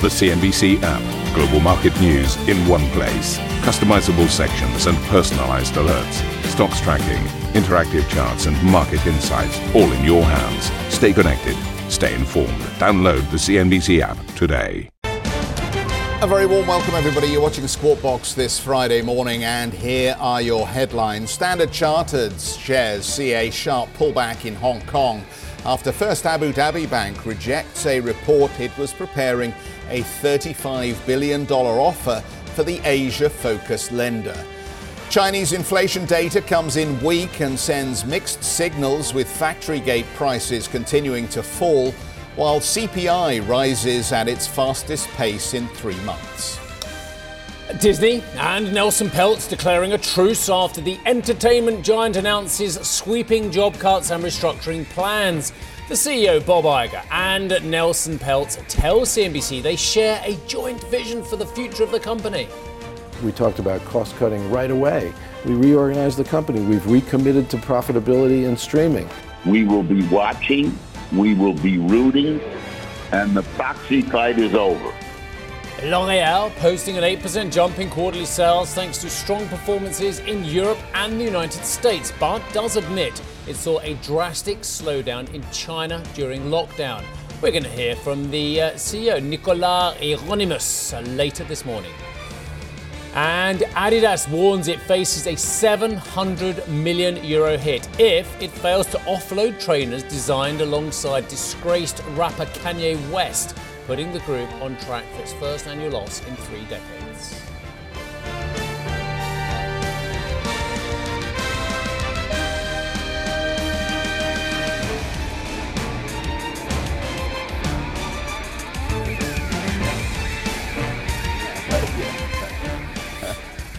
The CNBC app. Global market news in one place. Customizable sections and personalized alerts. Stocks tracking, interactive charts, and market insights all in your hands. Stay connected. Stay informed. Download the CNBC app today. A very warm welcome, everybody. You're watching Squawk Box this Friday morning, and here are your headlines. Standard Chartered shares see a sharp pullback in Hong Kong after First Abu Dhabi Bank rejects a report it was preparing a $35 billion offer for the Asia focused lender. Chinese inflation data comes in weak and sends mixed signals with factory gate prices continuing to fall, while CPI rises at its fastest pace in three months. Disney and Nelson Peltz declaring a truce after the entertainment giant announces sweeping job cuts and restructuring plans. The CEO, Bob Iger, and Nelson Peltz tell CNBC they share a joint vision for the future of the company. We talked about cost cutting right away. We reorganized the company. We've recommitted to profitability and streaming. We will be watching, we will be rooting, and the proxy fight is over. L'Oreal posting an 8% jump in quarterly sales thanks to strong performances in Europe and the United States, but does admit it saw a drastic slowdown in China during lockdown. We're going to hear from the uh, CEO, Nicolas Hieronimus, uh, later this morning. And Adidas warns it faces a 700 million euro hit if it fails to offload trainers designed alongside disgraced rapper Kanye West, putting the group on track for its first annual loss in three decades.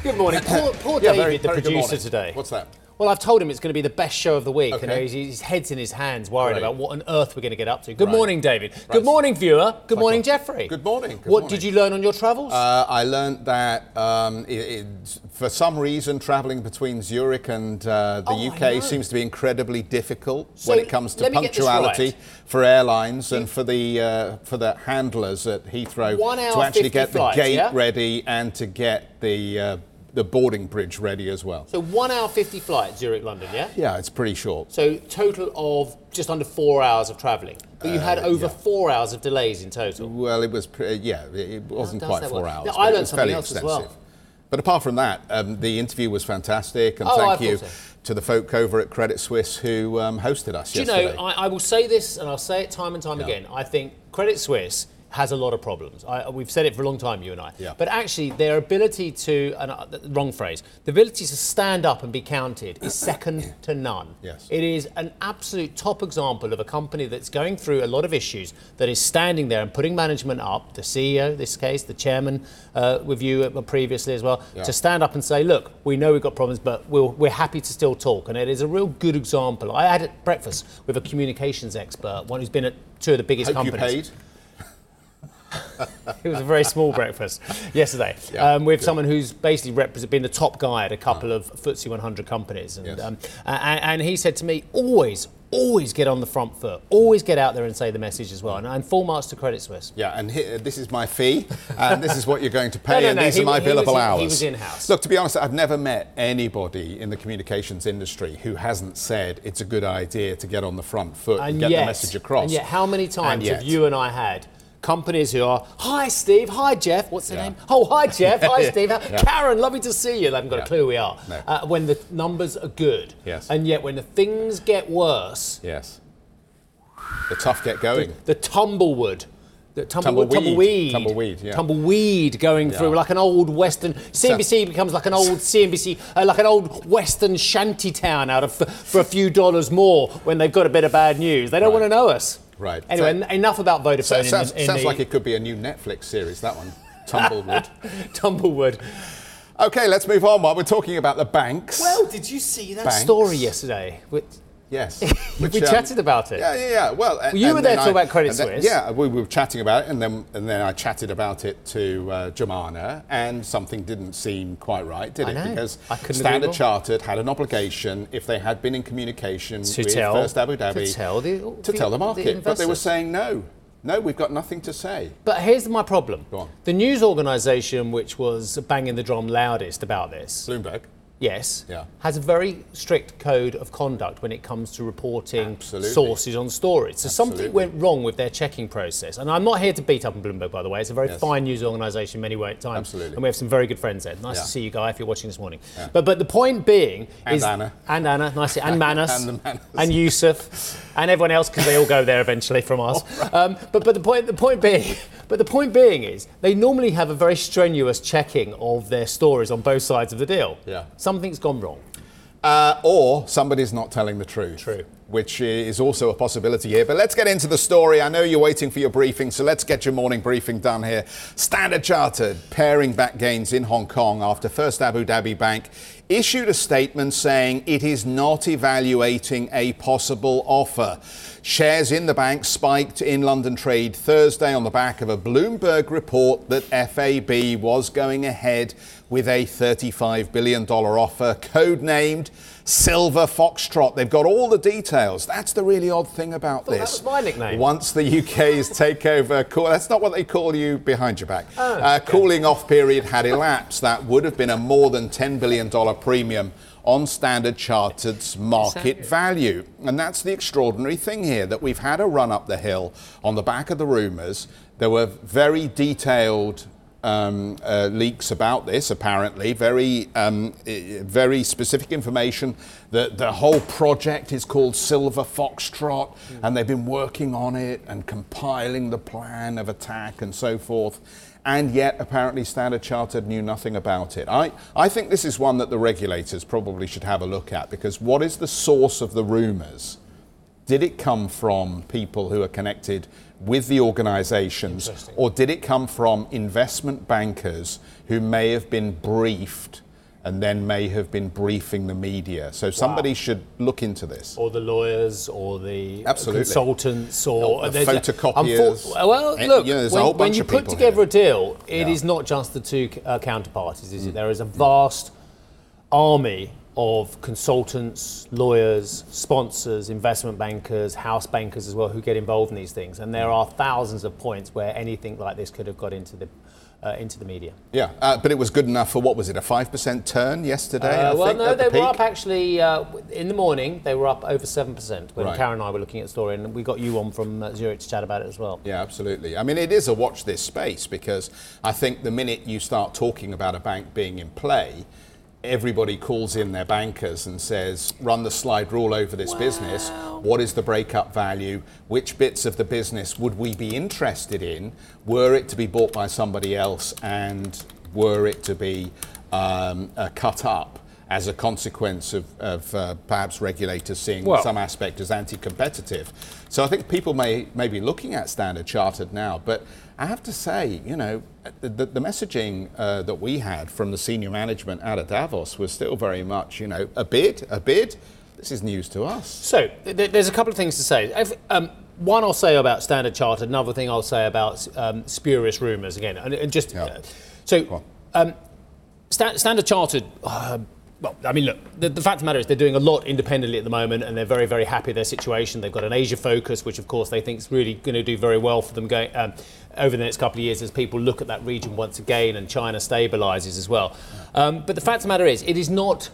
Good morning. Poor, poor Yeah, David, very- the very producer today. What's that? Well, I've told him it's going to be the best show of the week. Okay. You know, he's, his head's in his hands, worried Right. about what on earth we're going to get up to. Good Right. morning, David. Right. Good morning, viewer. Good morning. Jeffrey. Good morning, good what morning. did you learn on your travels? Uh, I learned that um, it, it, for some reason, travelling between Zurich and uh, the Oh, UK seems to be incredibly difficult So, when it comes to let me get this punctuality for airlines and for the uh, for the handlers at Heathrow to actually 50 get the gate yeah? ready and to get the uh, the boarding bridge ready as well. so one hour fifty flight, Zurich, London. Yeah. Yeah, it's pretty short. So total of just under four hours of travelling, but you had over Uh, yeah. four hours of delays in total. Well, it was, pre- yeah, it it wasn't does quite that four work? hours. But I it learned was something fairly else as well. extensive. But apart from that, um, the interview was fantastic, and Oh, I thank you thought so. to the folk over at Credit Suisse who um, hosted us Do you yesterday. know, I, I will say this, and I'll say it time and time again. I think Credit Suisse has a lot of problems. I, we've said it for a long time, you and I. Yeah. But actually, their ability to, and uh, wrong phrase, the ability to stand up and be counted is second to none. Yes. It is an absolute top example of a company that's going through a lot of issues, that is standing there and putting management up, the CEO, this case, the chairman uh, with you uh, previously as well, Yeah. to stand up and say, look, we know we've got problems, but we'll, we're happy to still talk. And it is a real good example. I had breakfast with a communications expert, one who's been at two of the biggest Hope you companies. paid. It was a very small breakfast yesterday Yeah, um, with good. someone who's basically represent, been the top guy at a couple of FTSE 100 companies. And, Yes. um, a- a- and he said to me, always, always get on the front foot, always get out there and say the message as well. And, and full marks to Credit Suisse. Yeah, and he, this is my fee, and this is what you're going to pay, No, no, and no, these he are my wa- he was billable in- hours. he was in-house. Look, to be honest, I've never met anybody in the communications industry who hasn't said it's a good idea to get on the front foot and, And get yet, the message across. And yet, how many times yet- have you and I had companies who are, hi Steve, hi Jeff, what's their name? Oh, hi Jeff, hi Steve, Karen, lovely to see you. They haven't got Yeah. a clue who we are. No. Uh, when the numbers are good. Yes. And yet, when the things get worse, Yes. The tough get going. the tumblewood. The tumblewood, Tumbleweed. tumbleweed, Tumbleweed, yeah. tumbleweed going through like an old western. CNBC becomes like an old CNBC, uh, like an old western shanty town out of for a few dollars more when they've got a bit of bad news. They don't Right. want to know us. Right. Anyway, So- enough about Vodafone. So, in sounds in sounds the like it could be a new Netflix series, that one. Tumblewood. tumblewood. okay, let's move on. While we're talking about the banks. Well, did you see that Banks. story yesterday? Which, yes. we Which, um, chatted about it. Yeah, yeah, yeah. Well, and- you were there to about Credit then- Suisse. Yeah, we were chatting about it, and then and then I chatted about it to uh, and something didn't seem quite right, did I it? know. Because I couldn't Standard. Chartered had an obligation, if they had been in communication To with tell- First Abu to Dhabi, tell the- to tell the the market, but they were saying no. No, we've got nothing to say. But here's my problem. Go on. The news organisation which was banging the drum loudest about this, Bloomberg. Yes, Yeah. has a very strict code of conduct when it comes to reporting Absolutely. sources on stories. So something went wrong with their checking process. And I'm not here to beat up on Bloomberg, by the way. It's a very Yes. fine news organisation many. Times, Absolutely. And we have some very good friends there. Nice Yeah. to see you, Guy, if you're watching this morning. But but the point being And is Anna. and Anna, nice to, and Manus And the Manus. and Yusuf and everyone else because they all go there eventually from us. Um, but but the point the point being but the point being is they normally have a very strenuous checking of their stories on both sides of the deal. Yeah. Something's gone wrong. Uh, or somebody's not telling the truth. True. Which is also a possibility here. But let's get into the story. I know you're waiting for your briefing, so let's get your morning briefing done here. Standard Chartered paring back gains in Hong Kong after First Abu Dhabi Bank issued a statement saying it is not evaluating a possible offer. Shares in the bank spiked in London trade Thursday on the back of a Bloomberg report that FAB was going ahead with a $35 billion offer, codenamed Silver Foxtrot. They've got all the details. That's the really odd thing about Thought that this. was my nickname. Once the UK's takeover, call, that's not what they call you behind your back. Oh, uh, Cooling off period had elapsed. That would have been a more than $10 billion premium on Standard Chartered's market value. And that's the extraordinary thing here that we've had a run up the hill on the back of the rumours. There were very detailed um, uh, leaks about this, apparently, very, um, very specific information. that the whole project is called Silver Foxtrot, and they've been working on it and compiling the plan of attack and so forth. And yet, apparently, Standard Chartered knew nothing about it. I, I think this is one that the regulators probably should have a look at because what is the source of the rumours? Did it come from people who are connected with the organisations, or did it come from investment bankers who may have been briefed and then may have been briefing the media? So somebody should look into this. Or the lawyers, or the Absolutely. consultants, or Or the there's a- photocopiers. well, Eh, look, you know, when, when you put together here. a deal, it Yeah. Mm. is not just the two uh, counterparties, is it? There is a vast army of consultants, lawyers, sponsors, investment bankers, house bankers as well, who get involved in these things. And there are thousands of points where anything like this could have got into the uh, into the media. Yeah, uh, but it was good enough for what was it, a 5% turn yesterday? I Uh, well, think, no, at the they were up actually uh, in the morning. They were up over seven percent when Right. Karen and I were looking at the story, and we got you on from uh, Zurich to chat about it as well. Yeah, absolutely. I mean, it is a watch this space because I think the minute you start talking about a bank being in play, everybody calls in their bankers and says, run the slide rule over this business. What is the breakup value? Which bits of the business would we be interested in were it to be bought by somebody else and were it to be um, uh, cut up? As a consequence of, of uh, perhaps regulators seeing Well- some aspect as anti-competitive. So I think people may, may be looking at Standard Chartered now, but I have to say, you know, the, the, the messaging uh, that we had from the senior management out of Davos was still very much, you know, a bid, a bid. This is news to us. So th- th- there's a couple of things to say. If, um, one I'll say about Standard Chartered. Another thing I'll say about um, spurious rumours again, and, and just Yeah. uh, so um, Sta- Standard Chartered. Uh, well, I mean, look, the, the fact of the matter is they're doing a lot independently at the moment, and they're very, very happy with their situation. They've got an Asia focus, which of course they think is really going to do very well for them going um, over the next couple of years as people look at that region once again, and China stabilises as well. Um, but the fact of the matter is, it is not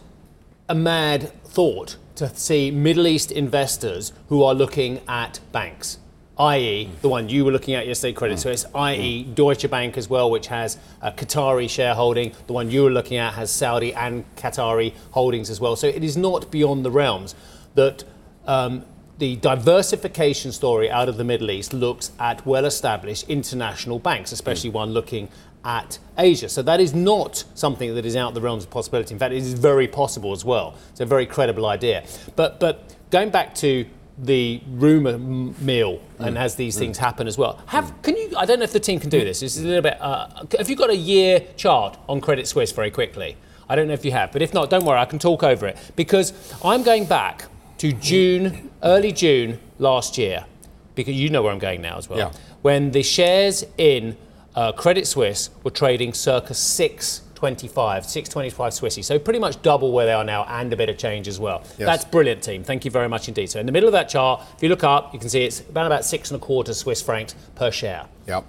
a mad thought to see Middle East investors who are looking at banks, i.e., the one you were looking at yesterday, Credit mm. Suisse, i.e., mm. Deutsche Bank as well, which has a Qatari shareholding. The one you were looking at has Saudi and Qatari holdings as well. So it is not beyond the realms that. Um, the diversification story out of the Middle East looks at well established international banks, especially mm. one looking at Asia. So that is not something that is out of the realms of possibility. In fact, it is very possible as well. It's a very credible idea. But but going back to the rumor m- mill and as these things happen as well. Have can you? I don't know if the team can do this. This is a little bit. Uh, have you got a year chart on Credit Suisse very quickly? I don't know if you have, but if not, don't worry. I can talk over it because I'm going back to June, early June last year, because you know where I'm going now as well. Yeah. When the shares in uh, Credit Suisse were trading circa six 25, 625 Swissy. So pretty much double where they are now and a bit of change as well. Yes. That's brilliant, team. Thank you very much indeed. So in the middle of that chart, if you look up, you can see it's about about six and a quarter Swiss francs per share. Yep.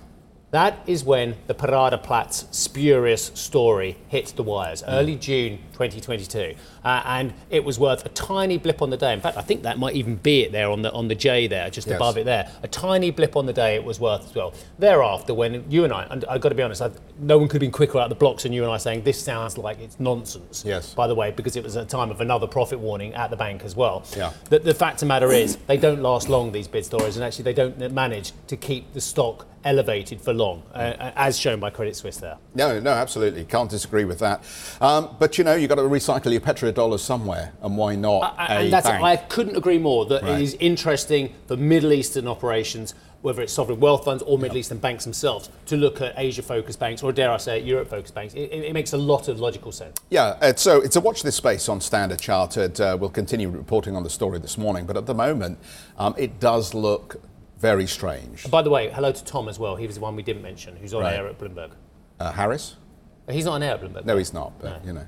That is when the Paradeplatz spurious story hit the wires, early June 2022, uh, and it was worth a tiny blip on the day. In fact, I think that might even be it there on the on the J there, just Yes. above it there. A tiny blip on the day it was worth as well. Thereafter, when you and I, and I've got to be honest, i no one could have been quicker out of the blocks than you and I saying this sounds like it's nonsense. Yes. By the way, because it was a time of another profit warning at the bank as well. Yeah. The, the fact of the matter is, they don't last long, these bid stories, and actually they don't manage to keep the stock elevated for long, uh, as shown by Credit Suisse there. No, no, absolutely. Can't disagree with that. Um, but you know, you've got to recycle your petrodollars somewhere, and why not a and that's bank? I couldn't agree more that Right. it is interesting for Middle Eastern operations, whether it's sovereign wealth funds or Middle Eastern banks themselves, to look at Asia-focused banks or dare I say Europe-focused banks. It, it- it makes a lot of logical sense. Yeah, uh, so it's a watch this space on Standard Chartered. Uh, we'll continue reporting on the story this morning, but at the moment, um, it does look very strange. By the way, hello to Tom as well. He was the one we didn't mention, who's on Right. air at Bloomberg. Uh, Harris? He's not on air at Bloomberg. No, he's not. But you know,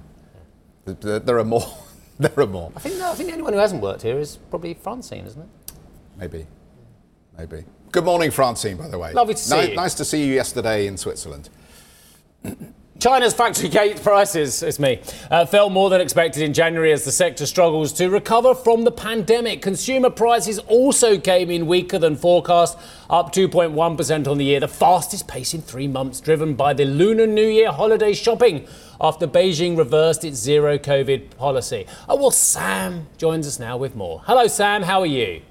th- th- there are more. there are more. I think, no, I think the only one who hasn't worked here is probably Francine, isn't it? Maybe. Maybe. Good morning, Francine. By the way. Lovely to see Ni- you. Nice to see you yesterday in Switzerland. China's factory gate prices, it's me, uh, fell more than expected in January as the sector struggles to recover from the pandemic. Consumer prices also came in weaker than forecast, up 2.1% on the year, the fastest pace in three months, driven by the Lunar New Year holiday shopping after Beijing reversed its zero COVID policy. Oh, well, Sam joins us now with more. Hello, Sam, how are you?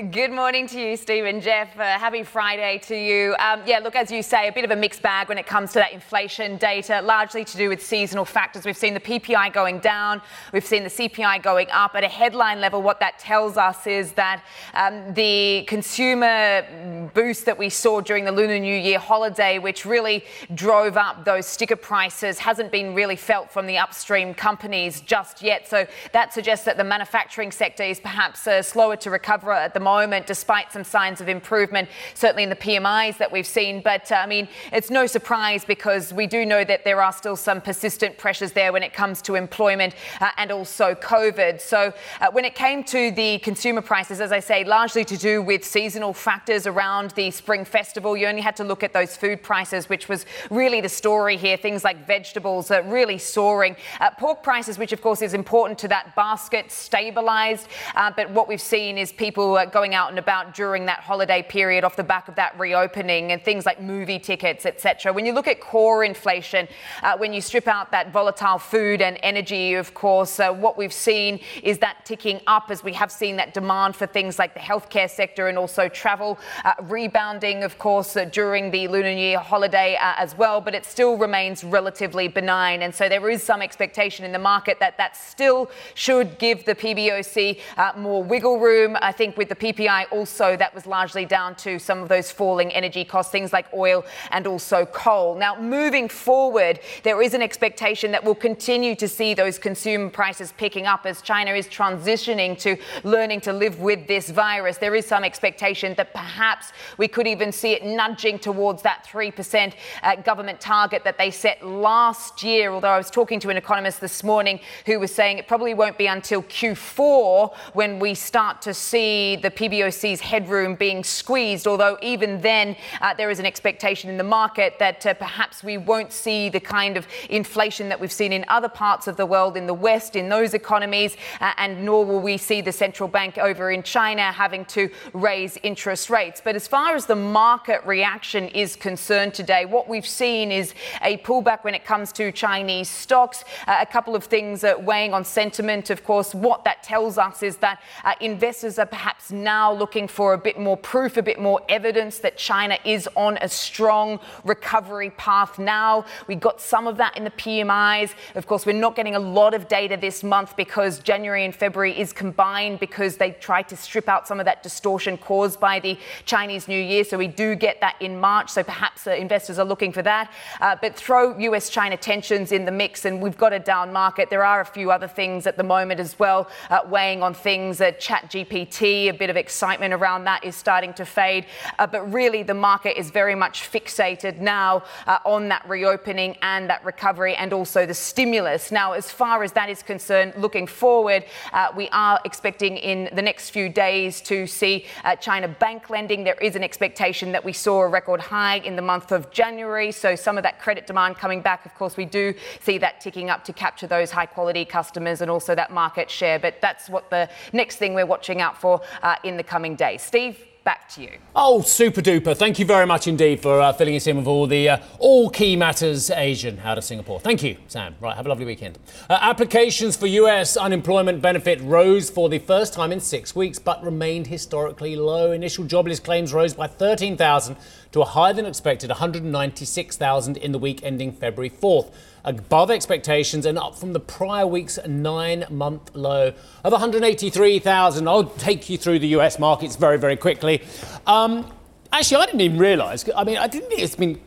Good morning to you, Stephen, Jeff. Uh, happy Friday to you. Um, yeah, look, as you say, a bit of a mixed bag when it comes to that inflation data, largely to do with seasonal factors. We've seen the PPI going down, we've seen the CPI going up. At a headline level, what that tells us is that um, the consumer boost that we saw during the Lunar New Year holiday, which really drove up those sticker prices, hasn't been really felt from the upstream companies just yet. So that suggests that the manufacturing sector is perhaps uh, slower to recover at the moment, despite some signs of improvement, certainly in the PMIs that we've seen. But uh, I mean, it's no surprise because we do know that there are still some persistent pressures there when it comes to employment uh, and also COVID. So uh, when it came to the consumer prices, as I say, largely to do with seasonal factors around the spring festival, you only had to look at those food prices, which was really the story here. Things like vegetables are really soaring. Uh, pork prices, which of course is important to that basket, stabilized. Uh, but what we've seen is people uh, going out and about during that holiday period off the back of that reopening and things like movie tickets, etc. When you look at core inflation, uh, when you strip out that volatile food and energy, of course, uh, what we've seen is that ticking up as we have seen that demand for things like the healthcare sector and also travel uh, rebounding, of course, uh, during the Lunar New Year holiday uh, as well. But it still remains relatively benign, and so there is some expectation in the market that that still should give the PBOC uh, more wiggle room. I think with the PPI also that was largely down to some of those falling energy costs, things like oil and also coal. Now, moving forward, there is an expectation that we'll continue to see those consumer prices picking up as China is transitioning to learning to live with this virus. There is some expectation that perhaps we could even see it nudging towards that 3% uh, government target that they set last year. Although I was talking to an economist this morning who was saying it probably won't be until Q4 when we start to see the PBOC's headroom being squeezed. Although even then, uh, there is an expectation in the market that uh, perhaps we won't see the kind of inflation that we've seen in other parts of the world, in the West, in those economies, uh, and nor will we see the central bank over in China having to raise interest rates. But as far as the market reaction is concerned today, what we've seen is a pullback when it comes to Chinese stocks. Uh, a couple of things uh, weighing on sentiment. Of course, what that tells us is that uh, investors are perhaps now looking for a bit more proof, a bit more evidence that China is on a strong recovery path now. We got some of that in the PMIs. Of course, we're not getting a lot of data this month because January and February is combined because they tried to strip out some of that distortion caused by the Chinese New Year. So we do get that in March. So perhaps uh, investors are looking for that. Uh, but throw US China tensions in the mix, and we've got a down market. There are a few other things at the moment as well uh, weighing on things. Uh, Chat GPT, a bit bit of excitement around that is starting to fade. Uh, but really, the market is very much fixated now uh, on that reopening and that recovery and also the stimulus. Now, as far as that is concerned, looking forward, uh, we are expecting in the next few days to see uh, China bank lending. There is an expectation that we saw a record high in the month of January. So some of that credit demand coming back. Of course, we do see that ticking up to capture those high quality customers and also that market share. But that's what the next thing we're watching out for uh, in the coming days. Steve? back to you. Oh, super duper. Thank you very much indeed for uh, filling us in with all the uh, all key matters Asian out of Singapore. Thank you, Sam. Right, have a lovely weekend. Uh, applications for US unemployment benefit rose for the first time in six weeks, but remained historically low. Initial jobless claims rose by 13,000 to a higher than expected 196,000 in the week ending February 4th above expectations and up from the prior week's nine month low of 183,000. I'll take you through the US markets very, very quickly. Um, actually, I didn't even realise. I mean, I didn't think it's been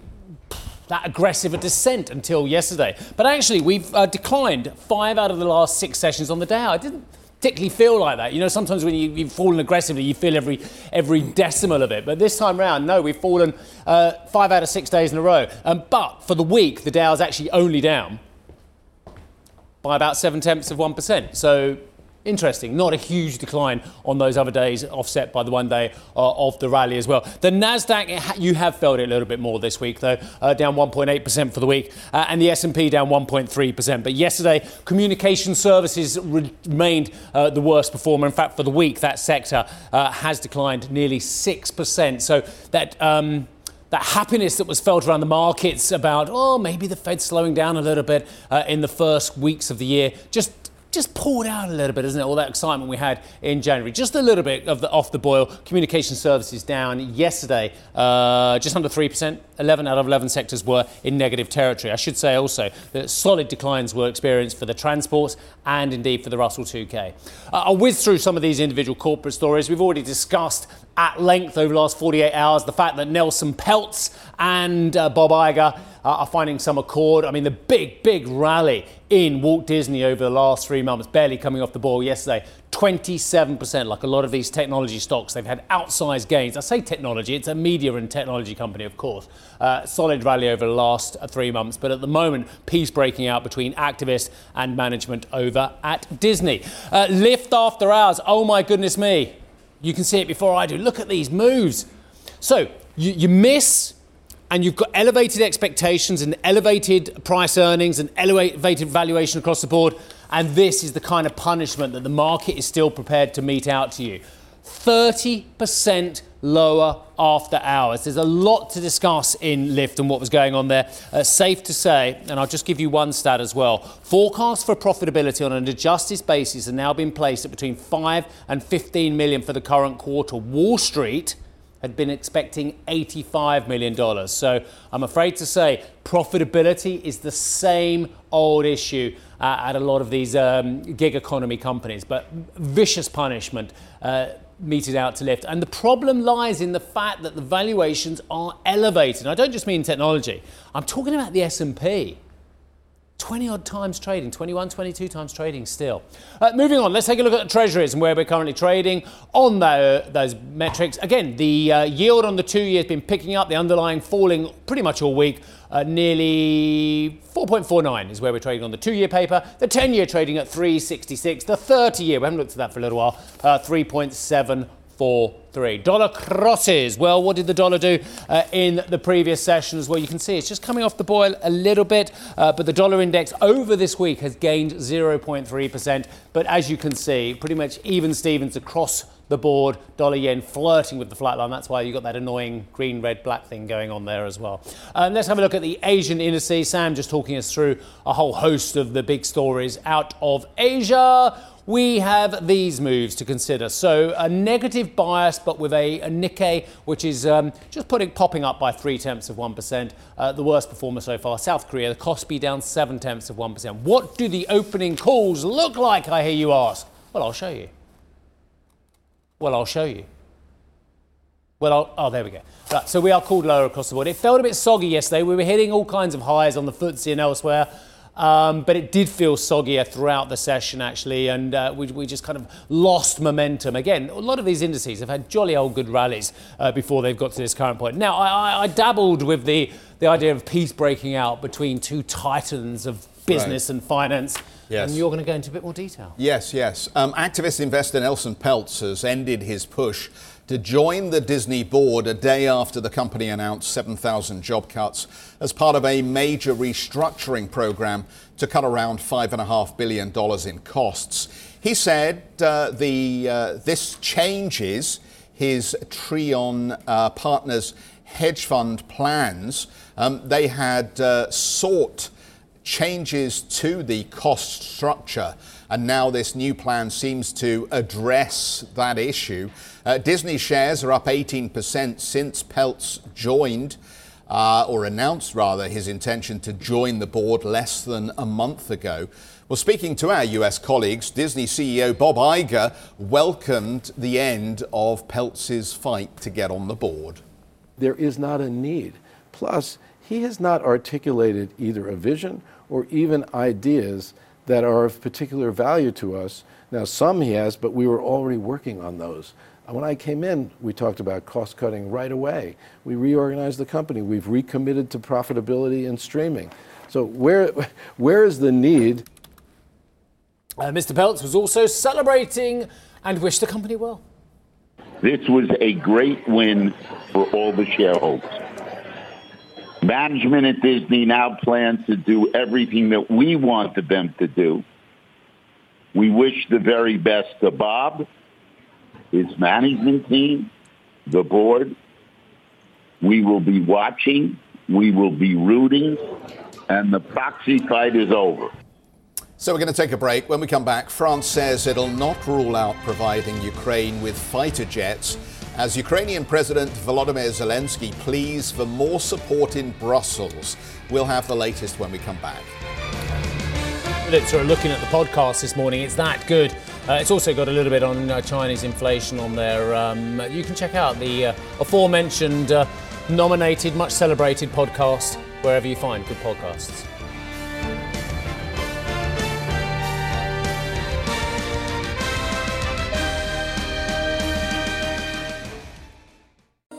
that aggressive a descent until yesterday. But actually, we've uh, declined five out of the last six sessions on the Dow. I didn't particularly feel like that. You know, sometimes when you, you've fallen aggressively, you feel every every decimal of it. But this time round, no, we've fallen uh, five out of six days in a row. Um, but for the week, the Dow is actually only down by about seven tenths of one percent. So Interesting. Not a huge decline on those other days, offset by the one day uh, of the rally as well. The Nasdaq, you have felt it a little bit more this week, though, uh, down 1.8% for the week, uh, and the S&P down 1.3%. But yesterday, communication services remained uh, the worst performer. In fact, for the week, that sector uh, has declined nearly 6%. So that. Um, that happiness that was felt around the markets about, oh, maybe the Fed's slowing down a little bit uh, in the first weeks of the year, just just pulled out a little bit, isn't it? All that excitement we had in January. Just a little bit of the off the boil. Communication services down yesterday, uh, just under 3%. 11 out of 11 sectors were in negative territory. I should say also that solid declines were experienced for the transports and indeed for the Russell 2K. Uh, I'll whiz through some of these individual corporate stories. We've already discussed at length over the last 48 hours the fact that Nelson Peltz and uh, Bob Iger are finding some accord. I mean, the big, big rally in Walt Disney over the last three months, barely coming off the ball yesterday. 27%, like a lot of these technology stocks, they've had outsized gains. I say technology, it's a media and technology company, of course. Uh, solid rally over the last uh, three months, but at the moment, peace breaking out between activists and management over at Disney. Uh, Lyft after hours, oh my goodness me. You can see it before I do. Look at these moves. So you, you miss and you've got elevated expectations and elevated price earnings and elevated valuation across the board, and this is the kind of punishment that the market is still prepared to mete out to you. 30% lower after hours. There's a lot to discuss in Lyft and what was going on there. Uh, safe to say, and I'll just give you one stat as well. Forecasts for profitability on an adjusted basis are now being placed at between 5 and 15 million for the current quarter. Wall Street had been expecting $85 million. So I'm afraid to say profitability is the same old issue uh, at a lot of these um, gig economy companies, but vicious punishment. Uh, meted out to Lyft. And the problem lies in the fact that the valuations are elevated. I don't just mean technology. I'm talking about the s&p 20 odd times trading, 21, 22 times trading still. Uh, moving on, let's take a look at the treasuries and where we're currently trading on the, those metrics. Again, the uh, yield on the two year has been picking up, the underlying falling pretty much all week. Uh, nearly 4.49 is where we're trading on the two year paper. The 10 year trading at 366. The 30 year, we haven't looked at that for a little while, uh, 3.7 four, three. Dollar crosses. Well, what did the dollar do uh, in the previous sessions? Well, you can see it's just coming off the boil a little bit, uh, but the dollar index over this week has gained 0.3%. But as you can see, pretty much even Stevens across the board, dollar yen flirting with the flat line. That's why you've got that annoying green, red, black thing going on there as well. Um, let's have a look at the Asian indices. Sam just talking us through a whole host of the big stories out of Asia we have these moves to consider. So a negative bias, but with a, a Nikkei, which is um, just putting popping up by three tenths of 1%. Uh, the worst performer so far, South Korea, the Kospi down seven tenths of 1%. What do the opening calls look like, I hear you ask? Well, I'll show you. Well, I'll show you. Well, I'll, oh, there we go. Right, so we are called lower across the board. It felt a bit soggy yesterday. We were hitting all kinds of highs on the FTSE and elsewhere. Um, but it did feel soggier throughout the session, actually, and uh, we, we, just kind of lost momentum. Again, a lot of these indices have had jolly old good rallies uh, before they've got to this current point. Now, I, I, I, dabbled with the, the idea of peace breaking out between two titans of business right. and finance. Yes. And you're going to go into a bit more detail. Yes, yes. Um, activist investor Nelson Peltz has ended his push to join the Disney board a day after the company announced 7,000 job cuts as part of a major restructuring program to cut around $5.5 billion in costs. He said uh, the, uh, this changes his Trian uh, partners' hedge fund plans. Um, they had uh, sought changes to the cost structure. And now this new plan seems to address that issue. Uh, Disney shares are up 18% since Peltz joined, uh, or announced rather, his intention to join the board less than a month ago. Well, speaking to our US colleagues, Disney CEO Bob Iger welcomed the end of Peltz's fight to get on the board. There is not a need. Plus, he has not articulated either a vision or even ideas that are of particular value to us. Now, some he has, but we were already working on those. When I came in, we talked about cost cutting right away. We reorganized the company. We've recommitted to profitability and streaming. So, where, where is the need? Uh, Mr. Peltz was also celebrating and wished the company well. This was a great win for all the shareholders. Management at Disney now plans to do everything that we wanted them to do. We wish the very best to Bob, his management team, the board. We will be watching. We will be rooting. And the proxy fight is over. So we're going to take a break. When we come back, France says it'll not rule out providing Ukraine with fighter jets as Ukrainian President Volodymyr Zelensky pleads for more support in Brussels. We'll have the latest when we come back. Let's are looking at the podcast this morning. It's that good. Uh, it's also got a little bit on uh, Chinese inflation on there. Um, you can check out the uh, aforementioned, uh, nominated, much celebrated podcast wherever you find good podcasts.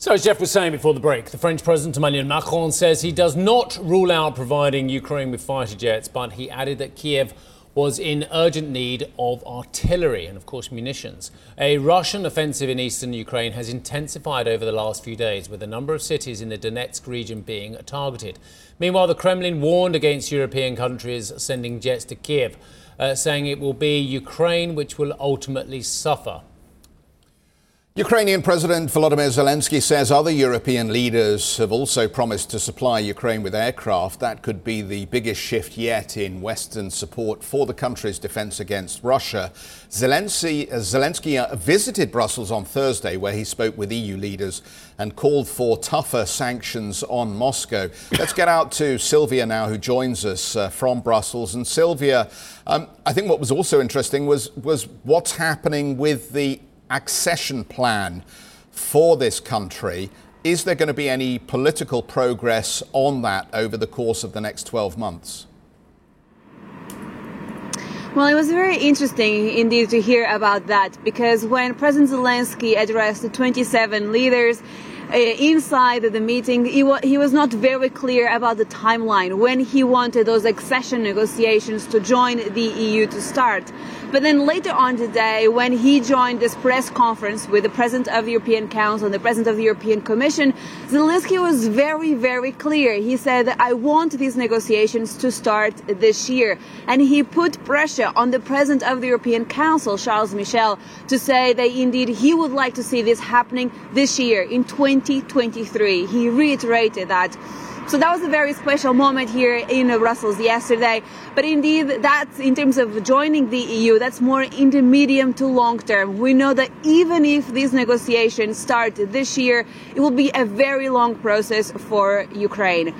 So, as Jeff was saying before the break, the French President Emmanuel Macron says he does not rule out providing Ukraine with fighter jets, but he added that Kiev was in urgent need of artillery and, of course, munitions. A Russian offensive in eastern Ukraine has intensified over the last few days, with a number of cities in the Donetsk region being targeted. Meanwhile, the Kremlin warned against European countries sending jets to Kiev, uh, saying it will be Ukraine which will ultimately suffer. Ukrainian President Volodymyr Zelensky says other European leaders have also promised to supply Ukraine with aircraft. That could be the biggest shift yet in Western support for the country's defense against Russia. Zelensky, Zelensky visited Brussels on Thursday, where he spoke with EU leaders and called for tougher sanctions on Moscow. Let's get out to Silvia now, who joins us uh, from Brussels. And Silvia, um, I think what was also interesting was, was what's happening with the accession plan for this country. Is there going to be any political progress on that over the course of the next 12 months? Well, it was very interesting indeed to hear about that because when President Zelensky addressed the 27 leaders, uh, inside the meeting, he was not very clear about the timeline when he wanted those accession negotiations to join the EU to start. But then later on today, when he joined this press conference with the President of the European Council and the President of the European Commission, Zelensky was very, very clear. He said, I want these negotiations to start this year. And he put pressure on the President of the European Council, Charles Michel, to say that indeed he would like to see this happening this year in 2023. He reiterated that. So that was a very special moment here in Brussels yesterday. But indeed, that's in terms of joining the EU, that's more in the medium to long term. We know that even if these negotiations start this year, it will be a very long process for Ukraine.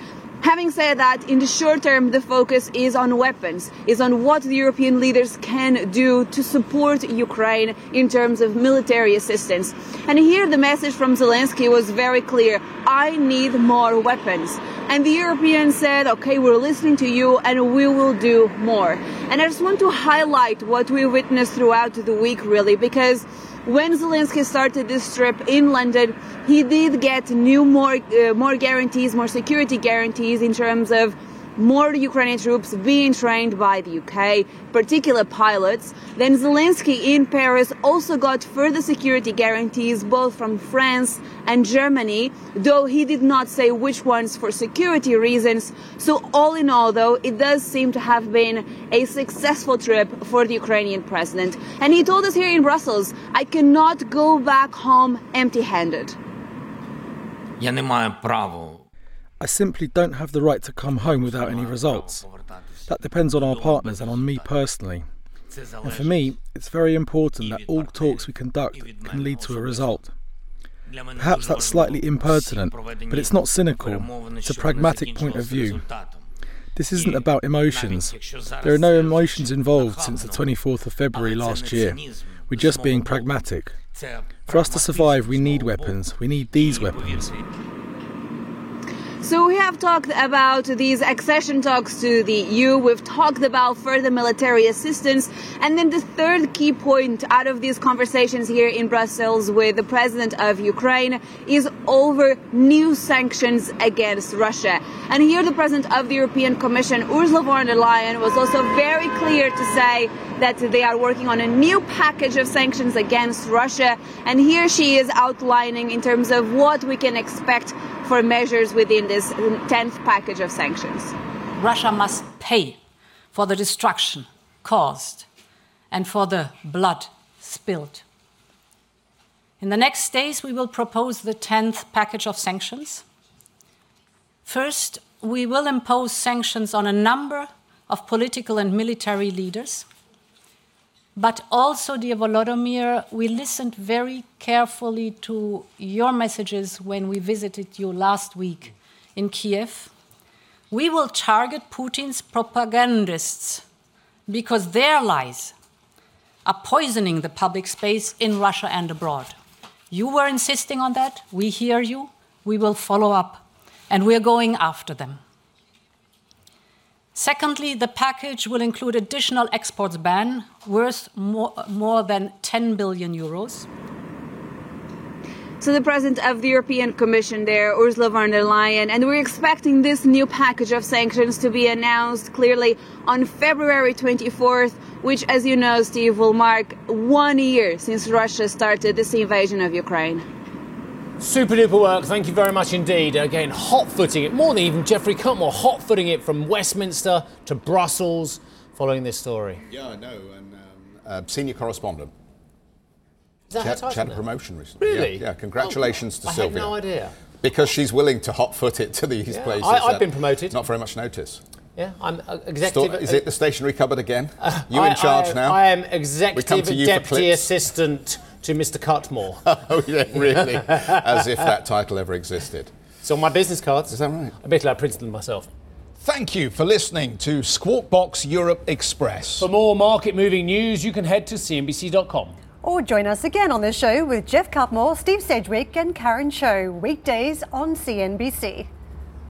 Having said that, in the short term, the focus is on weapons, is on what the European leaders can do to support Ukraine in terms of military assistance. And here the message from Zelensky was very clear. I need more weapons. And the Europeans said, okay, we're listening to you and we will do more. And I just want to highlight what we witnessed throughout the week, really, because when Zelensky started this trip in London, he did get new more uh, more guarantees, more security guarantees in terms of more Ukrainian troops being trained by the UK, particular pilots. Then Zelensky in Paris also got further security guarantees both from France and Germany, though he did not say which ones for security reasons. So all in all, though, it does seem to have been a successful trip for the Ukrainian president. And he told us here in Brussels, I cannot go back home empty-handed. Я не маю права I simply don't have the right to come home without any results. That depends on our partners and on me personally. And for me, it's very important that all talks we conduct can lead to a result. Perhaps that's slightly impertinent, but it's not cynical, it's a pragmatic point of view. This isn't about emotions. There are no emotions involved since the 24th of February last year. We're just being pragmatic. For us to survive, we need weapons. We need these weapons. So we have talked about these accession talks to the EU. We've talked about further military assistance. And then the third key point out of these conversations here in Brussels with the president of Ukraine is over new sanctions against Russia. And here the president of the European Commission, Ursula von der Leyen, was also very clear to say that they are working on a new package of sanctions against Russia. And here she is outlining in terms of what we can expect for measures within this 10th package of sanctions. Russia must pay for the destruction caused and for the blood spilled. In the next days, we will propose the 10th package of sanctions. First, we will impose sanctions on a number of political and military leaders but also, dear Volodymyr, we listened very carefully to your messages when we visited you last week in Kiev. We will target Putin's propagandists because their lies are poisoning the public space in Russia and abroad. You were insisting on that. We hear you. We will follow up. And we're going after them. Secondly, the package will include additional exports ban worth more, more than 10 billion euros. So the president of the European Commission there, Ursula von der Leyen, and we're expecting this new package of sanctions to be announced clearly on February 24th, which, as you know, Steve, will mark one year since Russia started this invasion of Ukraine. Super duper work. Thank you very much indeed. Again, hot footing it more than even Jeffrey Cutmore, hot footing it from Westminster to Brussels following this story. Yeah, I know. And um, uh, senior correspondent. Is that she, had, she had a promotion recently. Really? Yeah, yeah. congratulations Oh, to I Silvia. I had no idea. Because she's willing to hot foot it to these Yeah, places. I- I've uh, been promoted. Not very much notice. Yeah, I'm uh, executive. Sto- is it the stationery cupboard again? you I- in charge I- now? I am executive to you for deputy assistant to Mr. Cutmore. oh, yeah, really? As if that title ever existed. It's on my business cards. Is that right? I bet I printed them myself. Thank you for listening to Squawk Box Europe Express. For more market moving news, you can head to cnbc.com. Or join us again on the show with Jeff Cutmore, Steve Sedgwick, and Karen Tso, weekdays on CNBC.